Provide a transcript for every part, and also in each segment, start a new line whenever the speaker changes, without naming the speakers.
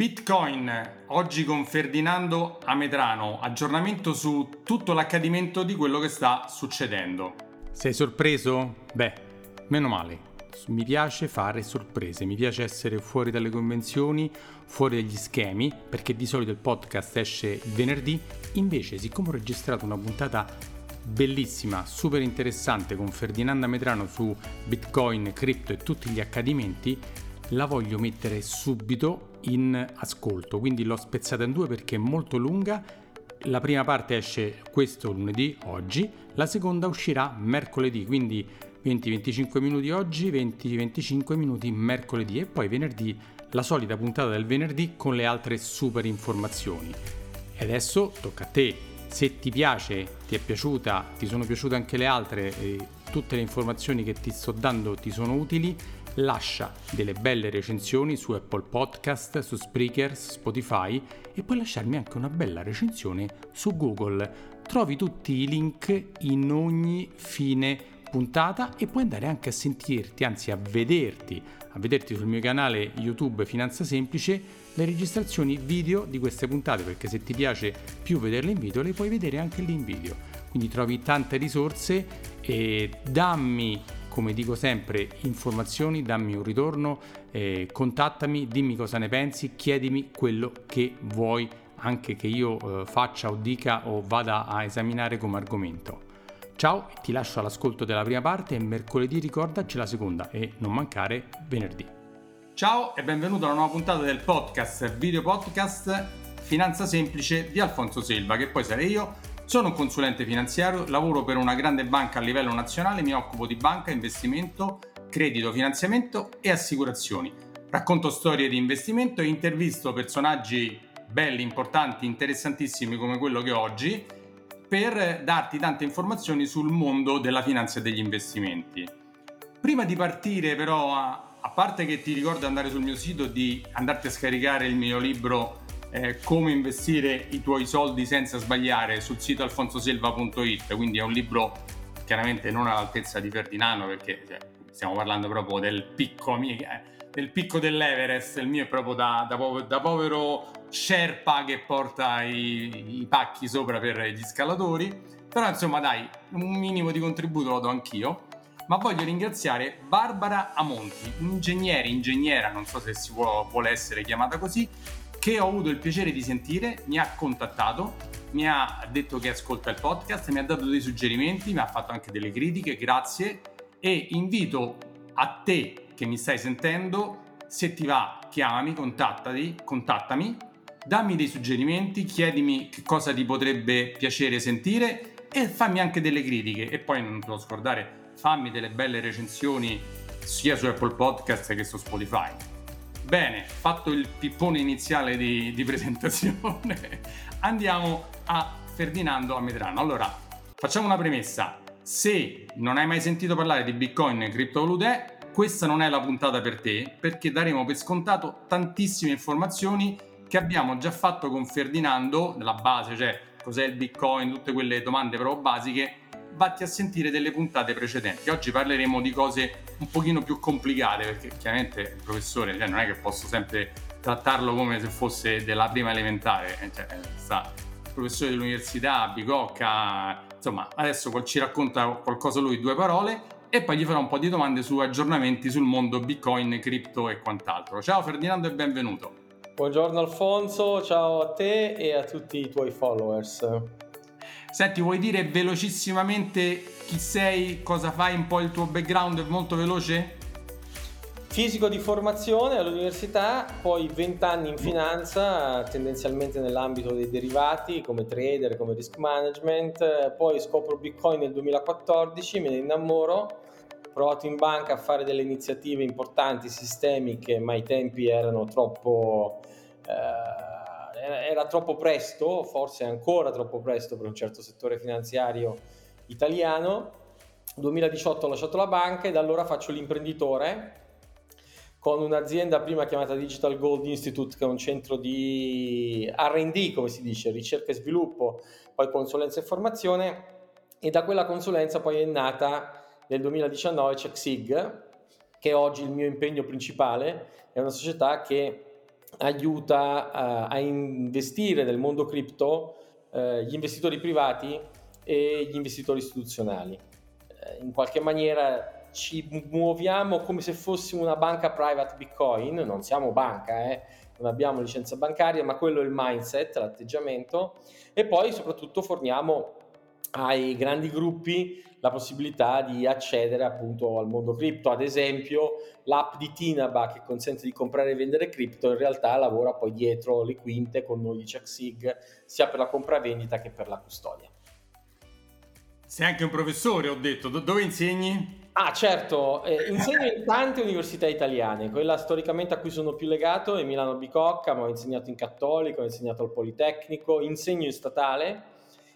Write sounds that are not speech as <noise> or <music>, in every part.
Bitcoin, oggi con Ferdinando Amedrano, aggiornamento su tutto l'accadimento di quello che sta succedendo.
Sei sorpreso? Beh, meno male. Mi piace fare sorprese, mi piace essere fuori dalle convenzioni, fuori dagli schemi, perché di solito il podcast esce il venerdì, invece siccome ho registrato una puntata bellissima, super interessante con Ferdinando Amedrano su Bitcoin, cripto e tutti gli accadimenti, la voglio mettere subito in ascolto, quindi l'ho spezzata in due perché è molto lunga. La prima parte esce questo lunedì, oggi, la seconda uscirà mercoledì, quindi 20-25 minuti oggi, 20-25 minuti mercoledì e poi venerdì la solita puntata del venerdì con le altre super informazioni. E adesso tocca a te. Se ti piace, ti è piaciuta, ti sono piaciute anche le altre, e tutte le informazioni che ti sto dando ti sono utili, lascia delle belle recensioni su Apple Podcast, su Spreaker, Spotify e puoi lasciarmi anche una bella recensione su Google. Trovi tutti i link in ogni fine puntata e puoi andare anche a sentirti, anzi a vederti, a vederti sul mio canale YouTube Finanza Semplice le registrazioni video di queste puntate perché se ti piace più vederle in video le puoi vedere anche lì in video. Quindi trovi tante risorse e dammi come dico sempre, informazioni, dammi un ritorno, eh, contattami, dimmi cosa ne pensi, chiedimi quello che vuoi anche che io eh, faccia o dica o vada a esaminare come argomento. Ciao, ti lascio all'ascolto della prima parte e mercoledì ricordaci la seconda e non mancare venerdì.
Ciao e benvenuto alla nuova puntata del podcast, video podcast Finanza Semplice di Alfonso Selva, che poi sarei io sono un consulente finanziario, lavoro per una grande banca a livello nazionale, mi occupo di banca, investimento, credito, finanziamento e assicurazioni. Racconto storie di investimento e intervisto personaggi belli, importanti, interessantissimi come quello che ho oggi per darti tante informazioni sul mondo della finanza e degli investimenti. Prima di partire però, a parte che ti ricordo di andare sul mio sito, di andarti a scaricare il mio libro eh, come investire i tuoi soldi senza sbagliare sul sito alfonsoselva.it, quindi è un libro chiaramente non all'altezza di Ferdinando perché cioè, stiamo parlando proprio del picco, eh, del picco dell'Everest, il mio è proprio da, da, povero, da povero Sherpa che porta i, i pacchi sopra per gli scalatori, però insomma dai, un minimo di contributo lo do anch'io. Ma voglio ringraziare Barbara Amonti, ingegnere, ingegnera, non so se si vuole essere chiamata così, che ho avuto il piacere di sentire, mi ha contattato, mi ha detto che ascolta il podcast, mi ha dato dei suggerimenti, mi ha fatto anche delle critiche, grazie e invito a te che mi stai sentendo, se ti va, chiamami, contattati, contattami, dammi dei suggerimenti, chiedimi che cosa ti potrebbe piacere sentire e fammi anche delle critiche e poi non te lo scordare, fammi delle belle recensioni sia su Apple Podcast che su Spotify. Bene, fatto il pippone iniziale di, di presentazione, <laughs> andiamo a Ferdinando a Medrano. Allora, facciamo una premessa. Se non hai mai sentito parlare di Bitcoin e criptovalute, questa non è la puntata per te, perché daremo per scontato tantissime informazioni che abbiamo già fatto con Ferdinando, nella base, cioè cos'è il Bitcoin, tutte quelle domande proprio basiche vatti a sentire delle puntate precedenti. Oggi parleremo di cose un pochino più complicate perché chiaramente il professore cioè, non è che posso sempre trattarlo come se fosse della prima elementare, eh, cioè, sta il professore dell'università, Bicocca, insomma adesso ci racconta qualcosa lui, due parole e poi gli farò un po' di domande su aggiornamenti sul mondo Bitcoin, cripto e quant'altro. Ciao Ferdinando e benvenuto.
Buongiorno Alfonso, ciao a te e a tutti i tuoi followers.
Senti, vuoi dire velocissimamente chi sei, cosa fai, un po' il tuo background, molto veloce?
Fisico di formazione all'università, poi 20 anni in finanza, tendenzialmente nell'ambito dei derivati come trader, come risk management, poi scopro Bitcoin nel 2014, me ne innamoro, provato in banca a fare delle iniziative importanti, sistemiche, ma ai tempi erano troppo... Eh, era troppo presto, forse ancora troppo presto per un certo settore finanziario italiano. 2018 ho lasciato la banca e da allora faccio l'imprenditore con un'azienda prima chiamata Digital Gold Institute, che è un centro di RD, come si dice, ricerca e sviluppo, poi consulenza e formazione, e da quella consulenza poi è nata nel 2019 CheckSig, che è oggi il mio impegno principale, è una società che aiuta uh, a investire nel mondo cripto uh, gli investitori privati e gli investitori istituzionali. Uh, in qualche maniera ci muoviamo come se fossimo una banca private Bitcoin, non siamo banca, eh, non abbiamo licenza bancaria, ma quello è il mindset, l'atteggiamento, e poi soprattutto forniamo ai grandi gruppi la possibilità di accedere appunto al mondo cripto. Ad esempio, l'app di Tinaba che consente di comprare e vendere cripto in realtà lavora poi dietro le quinte con noi di CheckSig, sia per la compravendita che per la custodia.
Sei anche un professore, ho detto, dove insegni?
Ah, certo, eh, insegno in tante università italiane, quella storicamente a cui sono più legato è Milano Bicocca, ma ho insegnato in Cattolico, ho insegnato al Politecnico, insegno in statale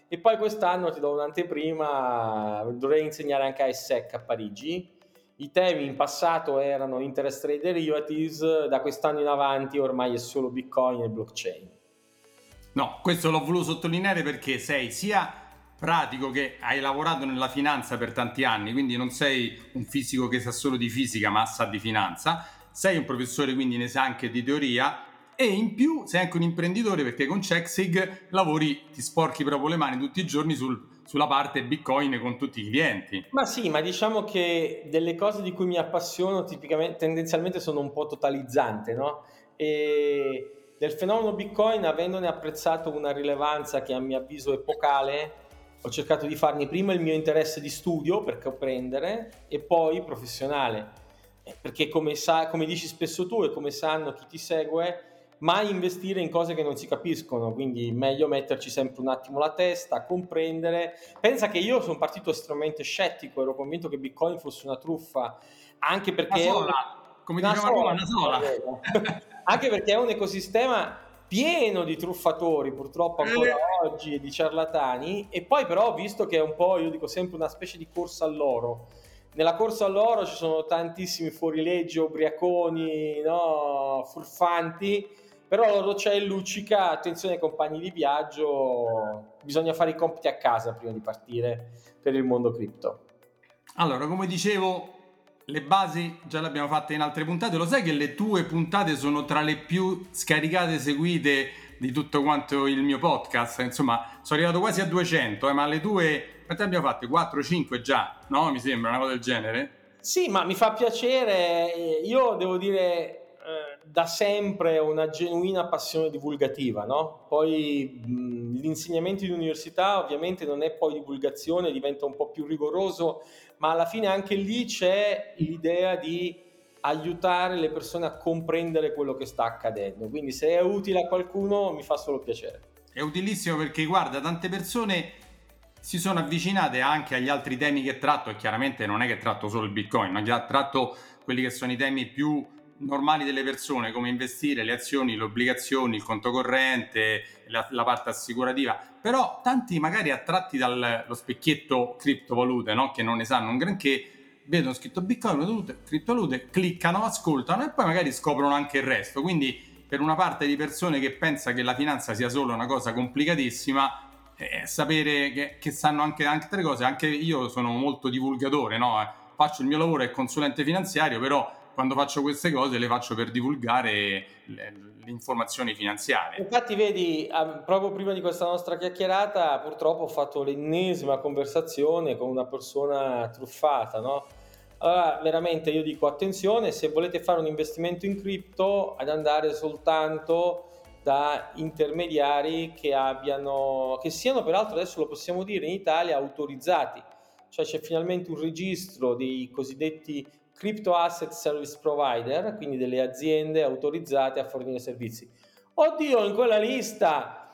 e poi quest'anno ti do un'anteprima, dovrei insegnare anche a ESSEC a Parigi. I temi in passato erano interest rate derivatives, da quest'anno in avanti ormai è solo Bitcoin e blockchain.
No, questo l'ho voluto sottolineare perché sei sia pratico che hai lavorato nella finanza per tanti anni, quindi non sei un fisico che sa solo di fisica ma sa di finanza, sei un professore quindi ne sa anche di teoria e in più sei anche un imprenditore perché con CheckSig lavori, ti sporchi proprio le mani tutti i giorni sul, sulla parte Bitcoin con tutti i clienti.
Ma sì, ma diciamo che delle cose di cui mi appassiono tendenzialmente sono un po' totalizzante, no? E del fenomeno Bitcoin, avendone apprezzato una rilevanza che a mio avviso è epocale, ho cercato di farne prima il mio interesse di studio per comprendere e poi professionale. Eh, perché come, sa, come dici spesso tu e come sanno chi ti segue, mai investire in cose che non si capiscono, quindi meglio metterci sempre un attimo la testa, comprendere. Pensa che io sono partito estremamente scettico, ero convinto che Bitcoin fosse una truffa, anche perché...
Una sola, come una diceva sola, una sola. <laughs>
anche perché è un ecosistema pieno di truffatori purtroppo ancora eh. oggi e di ciarlatani e poi però ho visto che è un po', io dico sempre, una specie di corsa all'oro. Nella corsa all'oro ci sono tantissimi fuorilegge, ubriaconi, no? furfanti, però l'oro c'è e luccica, attenzione ai compagni di viaggio, bisogna fare i compiti a casa prima di partire per il mondo cripto.
Allora, come dicevo, le basi già le abbiamo fatte in altre puntate. Lo sai che le tue puntate sono tra le più scaricate e seguite di tutto quanto il mio podcast? Insomma, sono arrivato quasi a 200, eh, ma le tue quante abbiamo fatte? 4, 5 già, no? Mi sembra una cosa del genere.
Sì, ma mi fa piacere. Io devo dire eh, da sempre una genuina passione divulgativa, no? Poi mh, l'insegnamento in università ovviamente non è poi divulgazione, diventa un po' più rigoroso ma alla fine anche lì c'è l'idea di aiutare le persone a comprendere quello che sta accadendo. Quindi se è utile a qualcuno mi fa solo piacere.
È utilissimo perché guarda, tante persone si sono avvicinate anche agli altri temi che tratto e chiaramente non è che tratto solo il Bitcoin, ma tratto quelli che sono i temi più normali delle persone come investire, le azioni, le obbligazioni, il conto corrente, la, la parte assicurativa, però tanti magari attratti dallo specchietto criptovalute, no? che non ne sanno un granché, vedono scritto Bitcoin, criptovalute, cliccano, ascoltano e poi magari scoprono anche il resto. Quindi per una parte di persone che pensa che la finanza sia solo una cosa complicatissima, eh, sapere che, che, sanno anche altre cose, anche io sono molto divulgatore, no? faccio il mio lavoro è consulente finanziario, però quando faccio queste cose le faccio per divulgare le, le informazioni finanziarie.
Infatti, vedi, proprio prima di questa nostra chiacchierata, purtroppo ho fatto l'ennesima conversazione con una persona truffata, no? Allora, veramente io dico attenzione, se volete fare un investimento in cripto, ad andare soltanto da intermediari che abbiano, che siano peraltro adesso lo possiamo dire in Italia autorizzati, cioè c'è finalmente un registro dei cosiddetti Crypto Asset Service Provider, quindi delle aziende autorizzate a fornire servizi. Oddio, in quella lista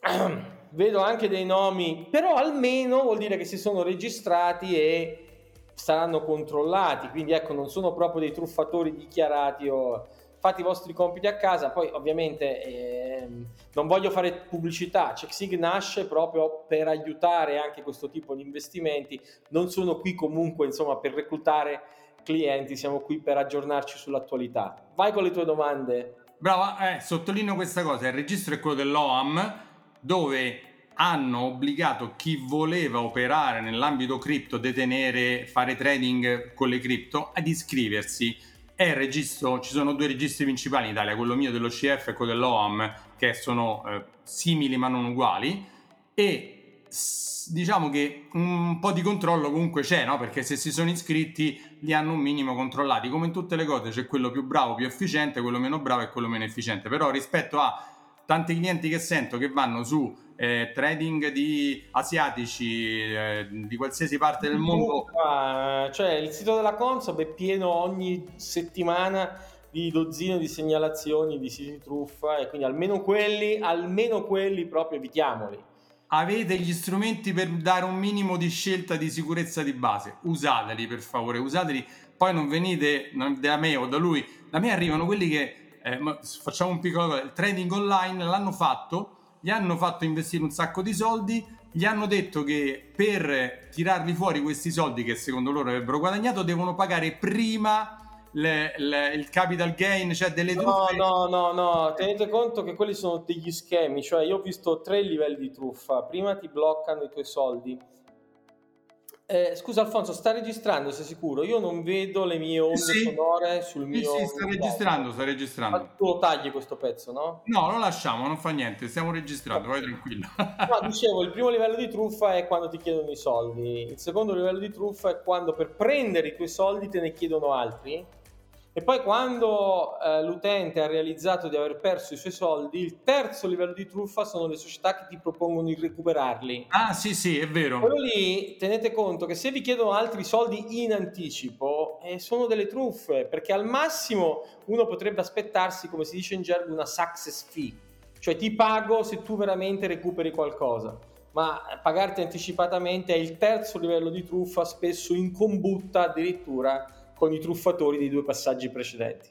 <clears throat> vedo anche dei nomi, però almeno vuol dire che si sono registrati e saranno controllati, quindi ecco, non sono proprio dei truffatori dichiarati o fate i vostri compiti a casa, poi ovviamente eh, non voglio fare pubblicità, CheckSig nasce proprio per aiutare anche questo tipo di investimenti, non sono qui comunque insomma per reclutare clienti, siamo qui per aggiornarci sull'attualità. Vai con le tue domande.
Brava, eh, sottolineo questa cosa, il registro è quello dell'OAM dove hanno obbligato chi voleva operare nell'ambito cripto, detenere, fare trading con le cripto ad iscriversi registro, ci sono due registri principali in Italia, quello mio dell'OCF e quello dell'OAM, che sono eh, simili ma non uguali, e diciamo che un po' di controllo comunque c'è, no? Perché se si sono iscritti li hanno un minimo controllati, come in tutte le cose c'è quello più bravo, più efficiente, quello meno bravo e quello meno efficiente, però rispetto a tanti clienti che sento che vanno su eh, trading di asiatici eh, di qualsiasi parte del mondo.
Cioè, il sito della Consob è pieno ogni settimana di dozzine di segnalazioni di siti truffa e quindi almeno quelli, almeno quelli proprio evitiamoli.
Avete gli strumenti per dare un minimo di scelta di sicurezza di base, usateli per favore, usateli, poi non venite da me o da lui, da me arrivano quelli che eh, facciamo un piccolo il trading online l'hanno fatto gli hanno fatto investire un sacco di soldi, gli hanno detto che per tirarli fuori questi soldi che secondo loro avrebbero guadagnato devono pagare prima le, le, il capital gain, cioè delle
truffe. No, no, no, no, tenete conto che quelli sono degli schemi, cioè io ho visto tre livelli di truffa, prima ti bloccano i tuoi soldi eh, scusa Alfonso, sta registrando, sei sicuro? Io non vedo le mie onde sì. sonore sul
sì,
mio...
Sì, sta registrando, sta registrando. Ma
tu lo tagli questo pezzo, no?
No, lo lasciamo, non fa niente, stiamo registrando, vai tranquillo.
no, <laughs> dicevo, il primo livello di truffa è quando ti chiedono i soldi, il secondo livello di truffa è quando per prendere i tuoi soldi te ne chiedono altri e poi quando eh, l'utente ha realizzato di aver perso i suoi soldi, il terzo livello di truffa sono le società che ti propongono di recuperarli.
Ah sì sì, è vero.
Quello lì tenete conto che se vi chiedono altri soldi in anticipo, eh, sono delle truffe, perché al massimo uno potrebbe aspettarsi, come si dice in gergo, una success fee. Cioè ti pago se tu veramente recuperi qualcosa ma pagarti anticipatamente è il terzo livello di truffa, spesso in combutta addirittura con i truffatori dei due passaggi precedenti.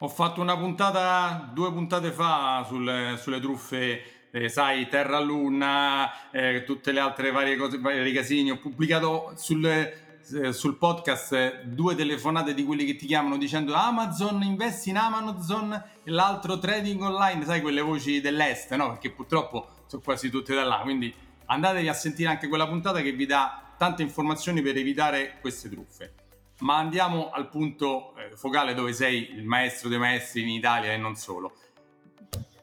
Ho fatto una puntata due puntate fa sulle, sulle truffe, eh, sai, Terra Luna, eh, tutte le altre varie cose, vari casini. Ho pubblicato sul, eh, sul podcast due telefonate di quelli che ti chiamano dicendo Amazon, investi in Amazon e l'altro trading online, sai, quelle voci dell'est, no? Perché purtroppo sono quasi tutte da là. Quindi andatevi a sentire anche quella puntata che vi dà tante informazioni per evitare queste truffe. Ma andiamo al punto eh, focale dove sei il maestro dei maestri in Italia e non solo.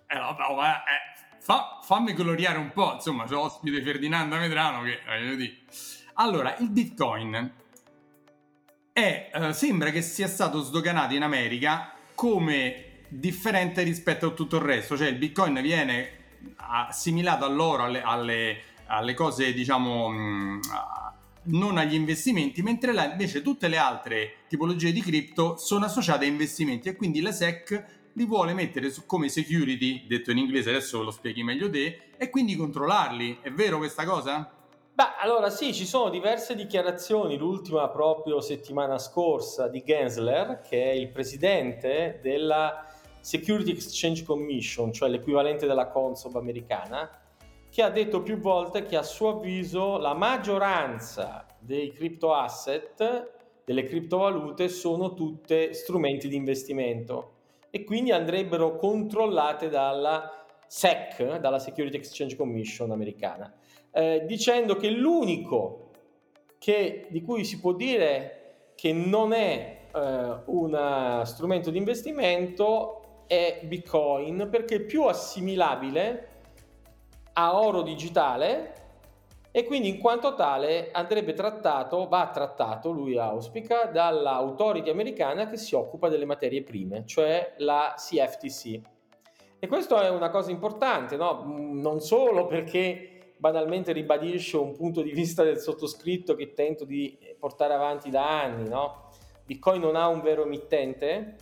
Eh, no, no, eh, fa, fammi gloriare un po', insomma, c'è ospite Ferdinando Medrano che, voglio dire. Allora, il Bitcoin è, eh, sembra che sia stato sdoganato in America come differente rispetto a tutto il resto, cioè il Bitcoin viene assimilato all'oro, alle, alle, alle cose, diciamo, mh, non agli investimenti, mentre là invece tutte le altre tipologie di cripto sono associate a investimenti e quindi la SEC li vuole mettere su, come security, detto in inglese, adesso lo spieghi meglio te, e quindi controllarli. È vero questa cosa?
Beh, allora sì, ci sono diverse dichiarazioni, l'ultima proprio settimana scorsa di Gensler, che è il presidente della Security Exchange Commission, cioè l'equivalente della Consob americana, che ha detto più volte che a suo avviso la maggioranza dei crypto asset, delle criptovalute, sono tutte strumenti di investimento e quindi andrebbero controllate dalla SEC, dalla Security Exchange Commission americana, eh, dicendo che l'unico che, di cui si può dire che non è eh, un strumento di investimento è Bitcoin perché è più assimilabile a oro digitale e quindi in quanto tale andrebbe trattato, va trattato, lui auspica, dall'autority americana che si occupa delle materie prime, cioè la CFTC. E questo è una cosa importante, no? non solo perché banalmente ribadisce un punto di vista del sottoscritto che tento di portare avanti da anni, no? Bitcoin non ha un vero emittente,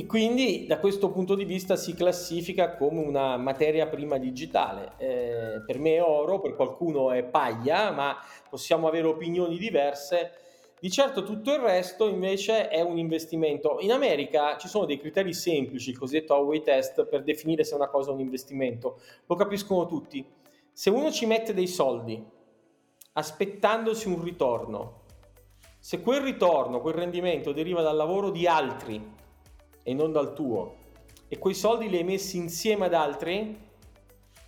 e quindi da questo punto di vista si classifica come una materia prima digitale. Eh, per me è oro, per qualcuno è paglia, ma possiamo avere opinioni diverse. Di certo tutto il resto invece è un investimento. In America ci sono dei criteri semplici, il cosiddetto Howey test, per definire se una cosa è un investimento. Lo capiscono tutti. Se uno ci mette dei soldi aspettandosi un ritorno, se quel ritorno, quel rendimento deriva dal lavoro di altri, e non dal tuo e quei soldi li hai messi insieme ad altri,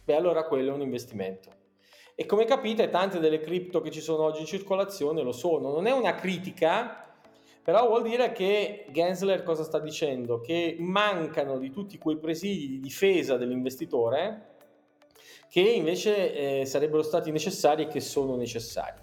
beh allora quello è un investimento. E come capite tante delle cripto che ci sono oggi in circolazione lo sono. Non è una critica, Però vuol dire che Gensler cosa sta dicendo? Che mancano di tutti quei presidi di difesa dell'investitore che invece eh, sarebbero stati necessari e che sono necessari.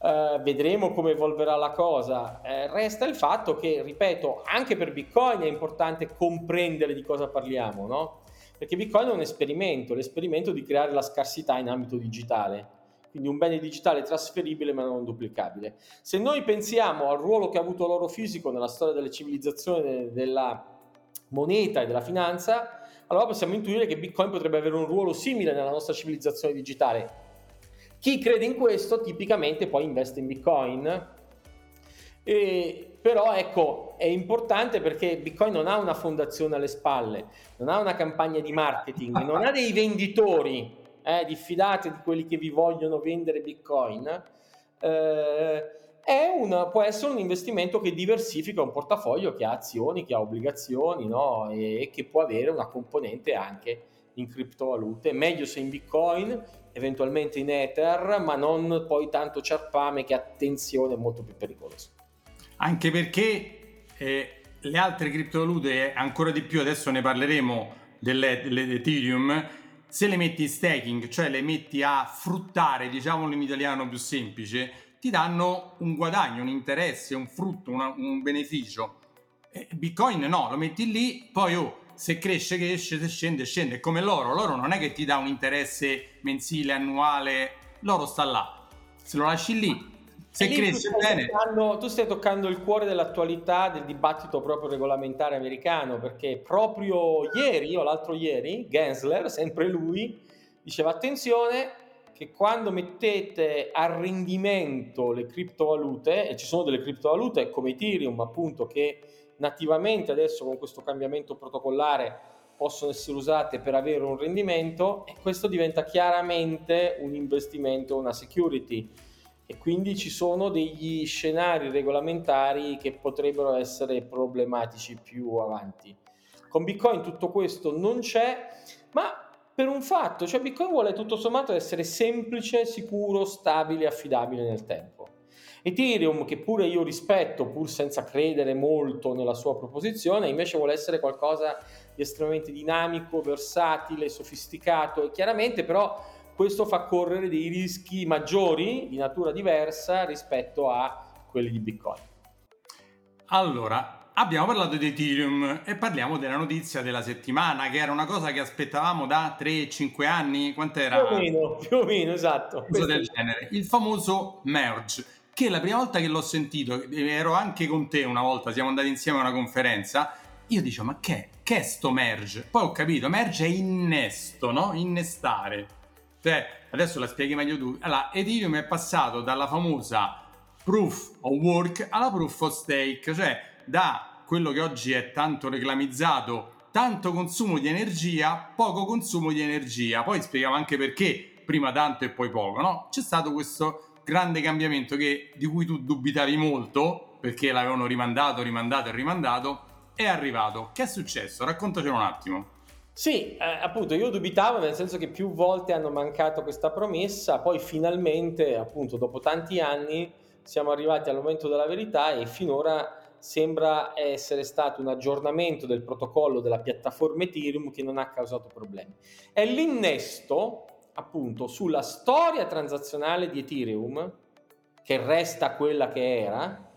Uh, vedremo come evolverà la cosa. Uh, resta il fatto che, ripeto, anche per Bitcoin è importante comprendere di cosa parliamo, no? Perché Bitcoin è un esperimento, l'esperimento di creare la scarsità in ambito digitale quindi un bene digitale trasferibile ma non duplicabile. Se noi pensiamo al ruolo che ha avuto l'oro fisico nella storia delle civilizzazioni della moneta e della finanza, allora possiamo intuire che Bitcoin potrebbe avere un ruolo simile nella nostra civilizzazione digitale. Chi crede in questo tipicamente poi investe in Bitcoin. E, però ecco, è importante perché Bitcoin non ha una fondazione alle spalle, non ha una campagna di marketing, <laughs> non ha dei venditori eh, diffidate di quelli che vi vogliono vendere Bitcoin, eh, una, può essere un investimento che diversifica un portafoglio che ha azioni, che ha obbligazioni no? e, e che può avere una componente anche in criptovalute. Meglio se in Bitcoin, eventualmente in Ether, ma non poi tanto ciarpame che attenzione è molto più pericoloso.
Anche perché eh, le altre criptovalute, ancora di più, adesso ne parleremo dell'Ethereum, se le metti in staking, cioè le metti a fruttare, diciamolo in italiano più semplice, ti danno un guadagno, un interesse, un frutto, una, un beneficio. E Bitcoin no, lo metti lì, poi oh, se cresce cresce, se scende scende, è come l'oro, l'oro non è che ti dà un interesse mensile, annuale, l'oro sta là, se lo lasci lì se cresce bene.
Toccando, tu stai toccando il cuore dell'attualità del dibattito proprio regolamentare americano, perché proprio ieri o l'altro ieri, Gensler, sempre lui, diceva attenzione che quando mettete a rendimento le criptovalute, e ci sono delle criptovalute come Ethereum appunto che nativamente adesso con questo cambiamento protocollare possono essere usate per avere un rendimento e questo diventa chiaramente un investimento, una security e quindi ci sono degli scenari regolamentari che potrebbero essere problematici più avanti. Con Bitcoin tutto questo non c'è, ma per un fatto, cioè Bitcoin vuole tutto sommato essere semplice, sicuro, stabile, affidabile nel tempo. Ethereum, che pure io rispetto, pur senza credere molto nella sua proposizione, invece vuole essere qualcosa di estremamente dinamico, versatile, sofisticato e chiaramente però questo fa correre dei rischi maggiori di natura diversa rispetto a quelli di Bitcoin.
Allora, abbiamo parlato di Ethereum e parliamo della notizia della settimana, che era una cosa che aspettavamo da 3-5 anni. Quant'era?
Più o meno, più o meno, esatto.
Cosa del genere. Il famoso merge, che la prima volta che l'ho sentito, ero anche con te una volta, siamo andati insieme a una conferenza, io dicevo, ma che, che è sto merge? Poi ho capito, merge è innesto, no? Innestare. Cioè, adesso la spieghi meglio tu. Allora, Ethereum è passato dalla famosa proof of work alla proof of stake, cioè da quello che oggi è tanto reclamizzato, tanto consumo di energia, poco consumo di energia. Poi spieghiamo anche perché, prima tanto e poi poco, no? C'è stato questo grande cambiamento che, di cui tu dubitavi molto, perché l'avevano rimandato, rimandato e rimandato, è arrivato. Che è successo? Raccontacelo un attimo.
Sì, eh, appunto, io dubitavo nel senso che più volte hanno mancato questa promessa, poi finalmente, appunto, dopo tanti anni siamo arrivati al momento della verità e finora sembra essere stato un aggiornamento del protocollo della piattaforma Ethereum che non ha causato problemi. È l'innesto, appunto, sulla storia transazionale di Ethereum, che resta quella che era,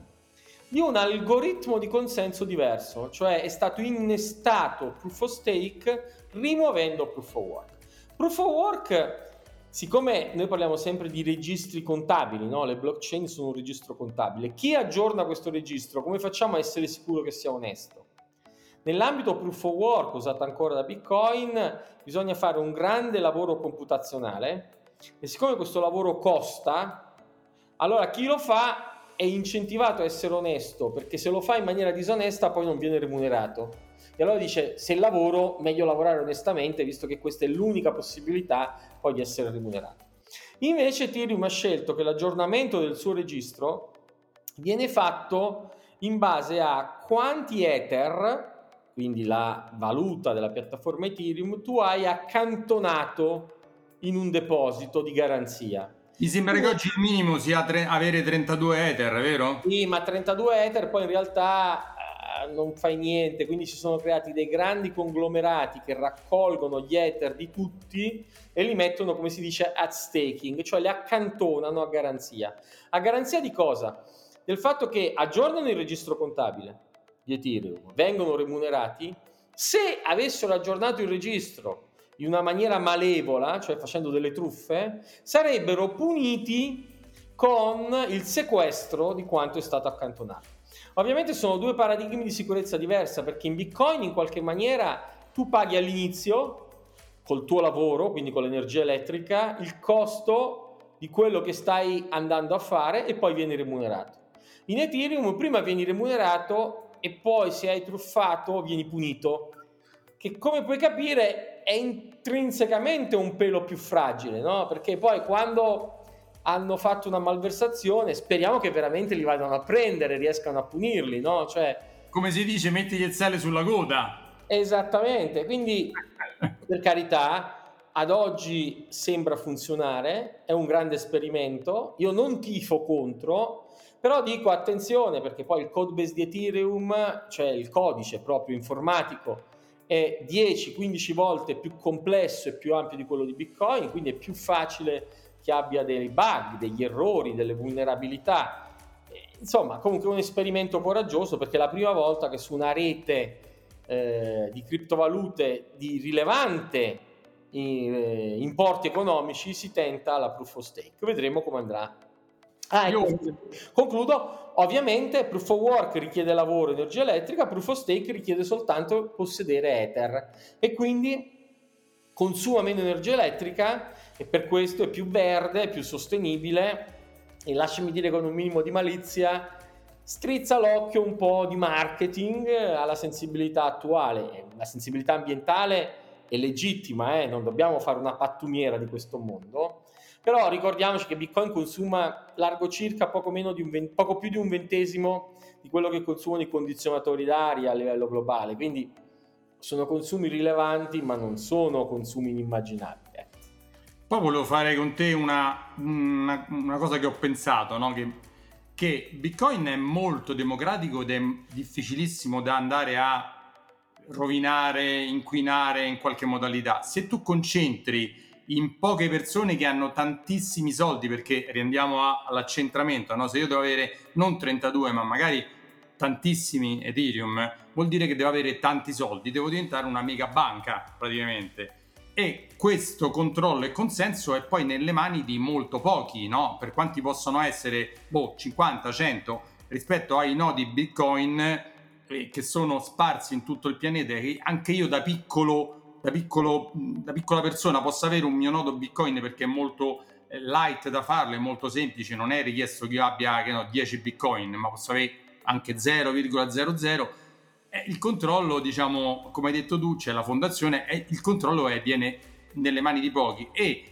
di un algoritmo di consenso diverso, cioè è stato innestato proof of stake rimuovendo proof of work. Proof of work, siccome noi parliamo sempre di registri contabili, no? le blockchain sono un registro contabile, chi aggiorna questo registro? Come facciamo a essere sicuro che sia onesto? Nell'ambito proof of work usato ancora da Bitcoin bisogna fare un grande lavoro computazionale e siccome questo lavoro costa, allora chi lo fa è incentivato a essere onesto perché se lo fa in maniera disonesta poi non viene remunerato. E allora dice se lavoro meglio lavorare onestamente visto che questa è l'unica possibilità poi di essere remunerato. Invece Ethereum ha scelto che l'aggiornamento del suo registro viene fatto in base a quanti Ether, quindi la valuta della piattaforma Ethereum, tu hai accantonato in un deposito di garanzia.
Mi sembra che oggi il minimo sia tre, avere 32 Ether, vero?
Sì, ma 32 Ether poi in realtà eh, non fai niente, quindi si sono creati dei grandi conglomerati che raccolgono gli Ether di tutti e li mettono, come si dice, at staking, cioè li accantonano a garanzia. A garanzia di cosa? Del fatto che aggiornano il registro contabile di Ethereum, vengono remunerati, se avessero aggiornato il registro in una maniera malevola, cioè facendo delle truffe, sarebbero puniti con il sequestro di quanto è stato accantonato. Ovviamente sono due paradigmi di sicurezza diversa perché in Bitcoin in qualche maniera tu paghi all'inizio col tuo lavoro, quindi con l'energia elettrica, il costo di quello che stai andando a fare e poi vieni remunerato. In Ethereum prima vieni remunerato e poi se hai truffato vieni punito, che come puoi capire è intrinsecamente un pelo più fragile, no? Perché poi quando hanno fatto una malversazione, speriamo che veramente li vadano a prendere, riescano a punirli, no? Cioè,
come si dice, metti gli sale sulla coda.
Esattamente, quindi <laughs> per carità, ad oggi sembra funzionare, è un grande esperimento, io non tifo contro, però dico attenzione perché poi il code base di Ethereum, cioè il codice proprio informatico, è 10-15 volte più complesso e più ampio di quello di Bitcoin, quindi è più facile che abbia dei bug, degli errori, delle vulnerabilità. Insomma, comunque un esperimento coraggioso perché è la prima volta che su una rete eh, di criptovalute di rilevante eh, importi economici si tenta la proof of stake. Vedremo come andrà. Ah, ecco, concludo, ovviamente proof of work richiede lavoro e energia elettrica, proof of stake richiede soltanto possedere Ether. E quindi consuma meno energia elettrica e per questo è più verde, più sostenibile. E lasciami dire con un minimo di malizia strizza l'occhio un po' di marketing alla sensibilità attuale. La sensibilità ambientale è legittima, eh? non dobbiamo fare una pattumiera di questo mondo, però ricordiamoci che Bitcoin consuma largo circa poco, un, poco più di un ventesimo di quello che consumano i condizionatori d'aria a livello globale, quindi sono consumi rilevanti ma non sono consumi inimmaginabili. Eh.
Poi volevo fare con te una, una, una cosa che ho pensato, no? che che Bitcoin è molto democratico ed è difficilissimo da andare a rovinare, inquinare in qualche modalità. Se tu concentri in poche persone che hanno tantissimi soldi, perché riandiamo all'accentramento, no? se io devo avere non 32 ma magari tantissimi Ethereum, vuol dire che devo avere tanti soldi, devo diventare una mega banca praticamente e questo controllo e consenso è poi nelle mani di molto pochi, no? Per quanti possono essere, boh, 50, 100 rispetto ai nodi Bitcoin eh, che sono sparsi in tutto il pianeta e anche io da piccolo, da piccolo, da piccola persona posso avere un mio nodo Bitcoin perché è molto eh, light da farlo, è molto semplice, non è richiesto che io abbia, che no, 10 Bitcoin, ma posso avere anche 0,00 eh, il controllo, diciamo, come hai detto tu, c'è la fondazione, e il controllo è, viene nelle mani di pochi. E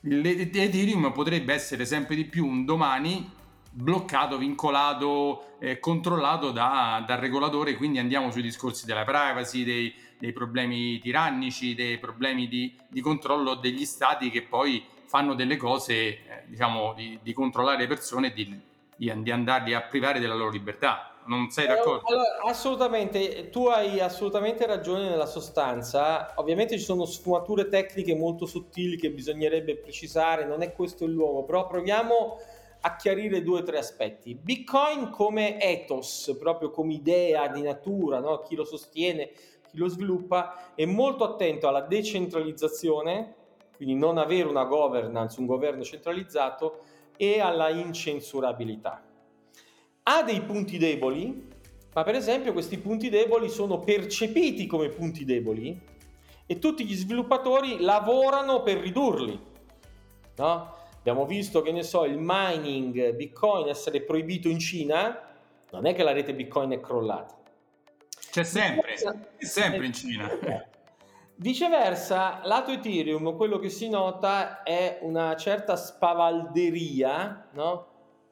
l'Ethereum potrebbe essere sempre di più un domani bloccato, vincolato, eh, controllato da, dal regolatore, quindi andiamo sui discorsi della privacy, dei, dei problemi tirannici, dei problemi di, di, controllo degli stati che poi fanno delle cose, eh, diciamo, di, di, controllare le persone e di, di andarli a privare della loro libertà non sei d'accordo?
Allora, assolutamente, tu hai assolutamente ragione nella sostanza. Ovviamente ci sono sfumature tecniche molto sottili che bisognerebbe precisare, non è questo il luogo, però proviamo a chiarire due o tre aspetti. Bitcoin come ethos, proprio come idea di natura, no? chi lo sostiene, chi lo sviluppa, è molto attento alla decentralizzazione, quindi non avere una governance, un governo centralizzato, e alla incensurabilità ha dei punti deboli, ma per esempio questi punti deboli sono percepiti come punti deboli e tutti gli sviluppatori lavorano per ridurli. No? Abbiamo visto che ne so, il mining Bitcoin essere proibito in Cina, non è che la rete Bitcoin è crollata.
C'è sempre, è sempre in Cina. <laughs>
Viceversa, lato Ethereum, quello che si nota è una certa spavalderia, no?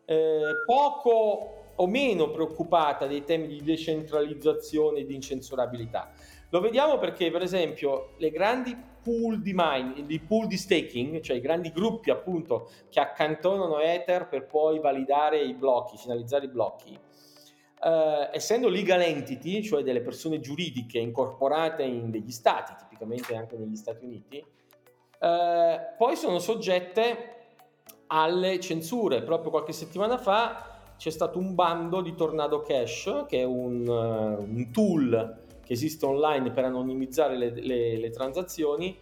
eh, poco o meno preoccupata dei temi di decentralizzazione e di incensurabilità. Lo vediamo perché, per esempio, le grandi pool di mining, di pool di staking, cioè i grandi gruppi appunto che accantonano Ether per poi validare i blocchi, finalizzare i blocchi, eh, essendo legal entity, cioè delle persone giuridiche incorporate in degli stati, tipicamente anche negli Stati Uniti, eh, poi sono soggette alle censure. Proprio qualche settimana fa c'è stato un bando di Tornado Cash, che è un, uh, un tool che esiste online per anonimizzare le, le, le, transazioni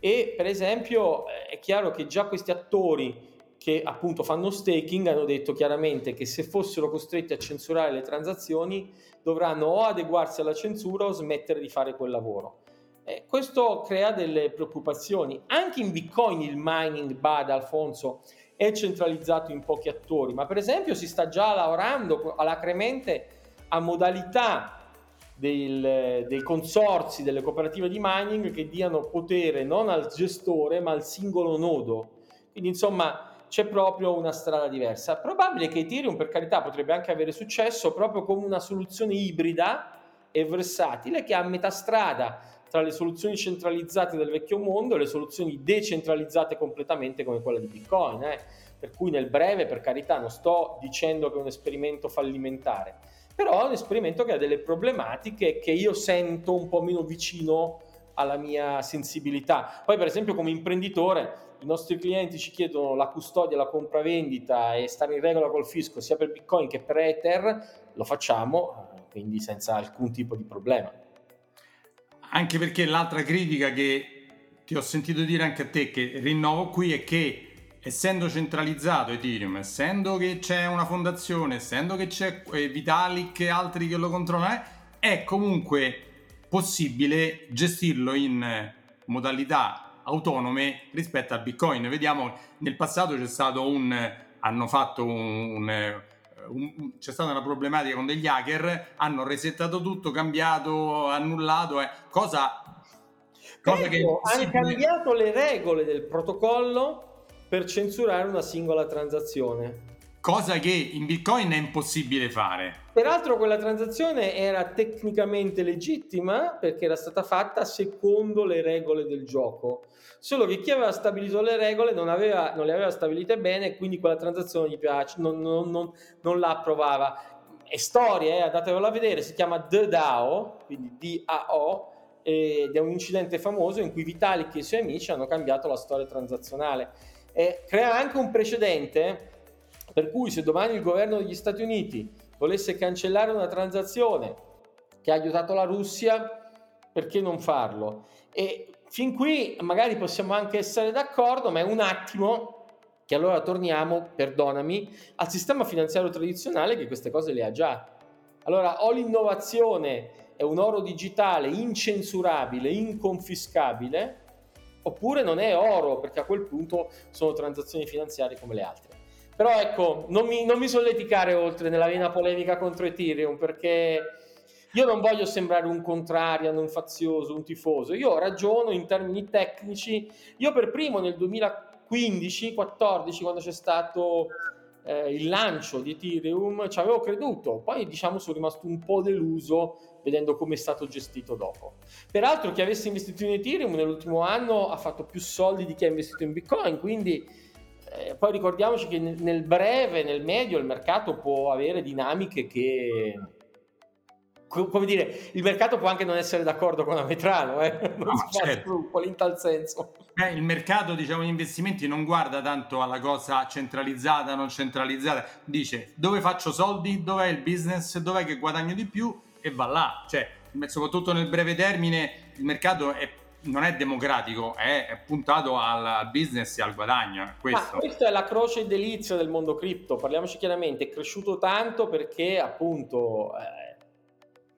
e per esempio è chiaro che già questi attori che appunto fanno staking hanno detto chiaramente che se fossero costretti a censurare le transazioni dovranno o adeguarsi alla censura o smettere di fare quel lavoro. Eh, questo crea delle preoccupazioni. Anche in Bitcoin il mining, bada Alfonso, è centralizzato in pochi attori, ma per esempio si sta già lavorando alacremente a modalità del, dei consorzi, delle cooperative di mining che diano potere non al gestore ma al singolo nodo. Quindi insomma c'è proprio una strada diversa. Probabile che Ethereum per carità potrebbe anche avere successo proprio come una soluzione ibrida e versatile che ha a metà strada tra le soluzioni centralizzate del vecchio mondo e le soluzioni decentralizzate completamente come quella di Bitcoin. Eh. Per cui nel breve, per carità, non sto dicendo che è un esperimento fallimentare, però è un esperimento che ha delle problematiche che io sento un po' meno vicino alla mia sensibilità. Poi, per esempio, come imprenditore, i nostri clienti ci chiedono la custodia, la compravendita e stare in regola col fisco sia per Bitcoin che per Ether, lo facciamo, eh, quindi senza alcun tipo di problema.
Anche perché l'altra critica che ti ho sentito dire anche a te, che rinnovo qui, è che essendo centralizzato Ethereum, essendo che c'è una fondazione, essendo che c'è eh, Vitalik e altri che lo controllano, è comunque possibile gestirlo in modalità autonome rispetto a Bitcoin. Vediamo, nel passato c'è stato un... hanno fatto un, un un, c'è stata una problematica con degli hacker, hanno resettato tutto, cambiato, annullato, eh, cosa,
cosa che... Hanno cambiato le regole del protocollo per censurare una singola transazione.
Cosa che in Bitcoin è impossibile fare.
Peraltro quella transazione era tecnicamente legittima perché era stata fatta secondo le regole del gioco solo che chi aveva stabilito le regole non, aveva, non le aveva stabilite bene quindi quella transazione gli piace, non, non, non, la approvava. È storia, eh, andatevelo a vedere, si chiama The DAO, quindi D-A-O, ed è un incidente famoso in cui Vitalik e i suoi amici hanno cambiato la storia transazionale. E crea anche un precedente per cui se domani il governo degli Stati Uniti volesse cancellare una transazione che ha aiutato la Russia, perché non farlo? E Fin qui magari possiamo anche essere d'accordo, ma è un attimo che allora torniamo, perdonami, al sistema finanziario tradizionale che queste cose le ha già. Allora, o l'innovazione è un oro digitale incensurabile, inconfiscabile, oppure non è oro, perché a quel punto sono transazioni finanziarie come le altre. Però ecco, non mi, non mi solleticare oltre nella vena polemica contro Ethereum, perché io non voglio sembrare un contrario, un fazioso, un tifoso. Io ragiono in termini tecnici. Io per primo nel 2015-14, quando c'è stato eh, il lancio di Ethereum, ci avevo creduto. Poi diciamo sono rimasto un po' deluso vedendo come è stato gestito dopo. Peraltro chi avesse investito in Ethereum nell'ultimo anno ha fatto più soldi di chi ha investito in Bitcoin, quindi eh, poi ricordiamoci che nel, nel breve, nel medio il mercato può avere dinamiche che come dire, il mercato può anche non essere d'accordo con Ametrano, eh? non no, si certo. trucco in tal senso.
Eh, il mercato, diciamo, gli investimenti non guarda tanto alla cosa centralizzata, non centralizzata, dice dove faccio soldi, dov'è il business, dov'è che guadagno di più e va là. Cioè, soprattutto nel breve termine, il mercato è, non è democratico, è, puntato al, business e al guadagno.
Questo. Ma questa è la croce delizia del mondo cripto, parliamoci chiaramente, è cresciuto tanto perché appunto... Eh,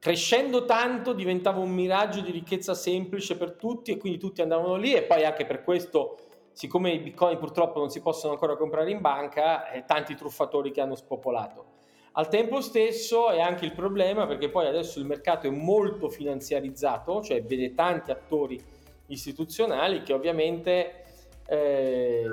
crescendo tanto diventava un miraggio di ricchezza semplice per tutti e quindi tutti andavano lì e poi anche per questo siccome i bitcoin purtroppo non si possono ancora comprare in banca eh, tanti truffatori che hanno spopolato al tempo stesso è anche il problema perché poi adesso il mercato è molto finanziarizzato cioè vede tanti attori istituzionali che ovviamente eh,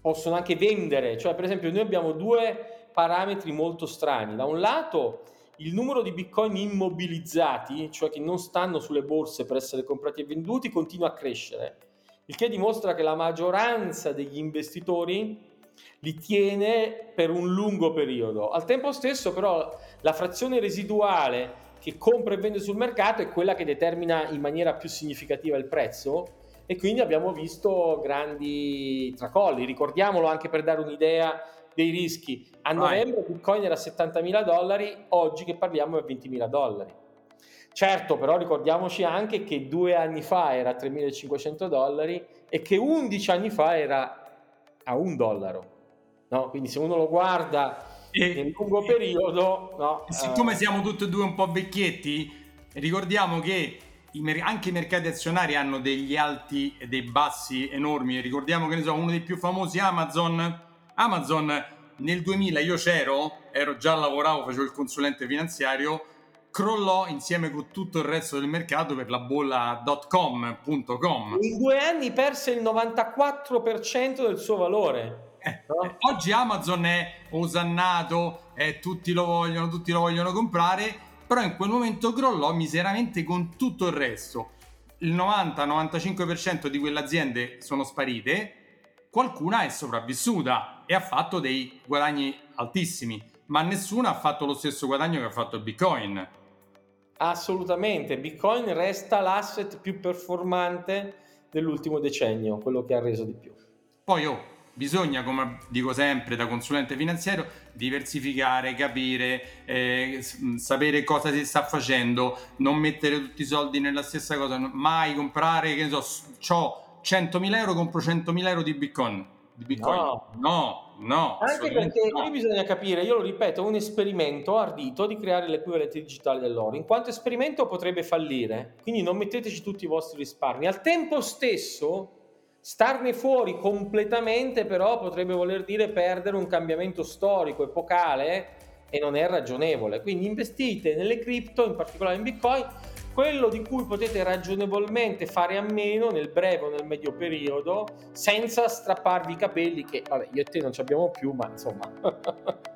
possono anche vendere. Cioè per esempio noi abbiamo due parametri molto strani. Da un lato il numero di bitcoin immobilizzati, cioè che non stanno sulle borse per essere comprati e venduti, continua a crescere, il che dimostra che la maggioranza degli investitori li tiene per un lungo periodo. Al tempo stesso però la frazione residuale che compra e vende sul mercato è quella che determina in maniera più significativa il prezzo e quindi abbiamo visto grandi tracolli. Ricordiamolo anche per dare un'idea dei rischi. A novembre il Bitcoin era 70.000 dollari, oggi che parliamo è 20.000 dollari. Certo, però ricordiamoci anche che due anni fa era 3.500 dollari e che 11 anni fa era a un dollaro. No? Quindi se uno lo guarda e, nel lungo periodo... No,
siccome uh... siamo tutti e due un po' vecchietti, ricordiamo che anche i mercati azionari hanno degli alti e dei bassi enormi. Ricordiamo che ne so, uno dei più famosi Amazon. Amazon nel 2000 io c'ero, ero già lavoravo, facevo il consulente finanziario, crollò insieme con tutto il resto del mercato per la bolla .com.com.
In due anni perse il 94% del suo valore.
Eh, no? Oggi Amazon è osannato, eh, tutti lo vogliono, tutti lo vogliono comprare, però in quel momento crollò miseramente con tutto il resto. Il 90-95% di quelle aziende sono sparite, qualcuna è sopravvissuta e ha fatto dei guadagni altissimi, ma nessuna ha fatto lo stesso guadagno che ha fatto il Bitcoin.
Assolutamente, Bitcoin resta l'asset più performante dell'ultimo decennio, quello che ha reso di più.
Poi oh, bisogna, come dico sempre da consulente finanziario, diversificare, capire, eh, sapere cosa si sta facendo, non mettere tutti i soldi nella stessa cosa, mai comprare, che ne so, ho 100.000 euro, compro 100.000 euro di Bitcoin. Di Bitcoin. No, no, no
Anche perché no. qui bisogna capire, io lo ripeto, un esperimento ardito di creare l'equivalente digitale dell'oro. In quanto esperimento potrebbe fallire, quindi non metteteci tutti i vostri risparmi. Al tempo stesso Starne fuori completamente però potrebbe voler dire perdere un cambiamento storico, epocale e non è ragionevole. Quindi investite nelle cripto, in particolare in Bitcoin, quello di cui potete ragionevolmente fare a meno nel breve o nel medio periodo senza strapparvi i capelli che vabbè io e te non ci abbiamo più ma insomma <laughs>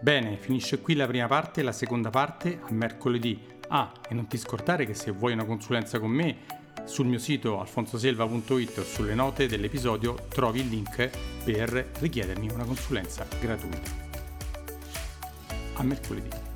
Bene, finisce qui la prima parte, la seconda parte a mercoledì. Ah, e non ti scordare che se vuoi una consulenza con me sul mio sito alfonsoselva.it o sulle note dell'episodio trovi il link per richiedermi una consulenza gratuita. A mercoledì.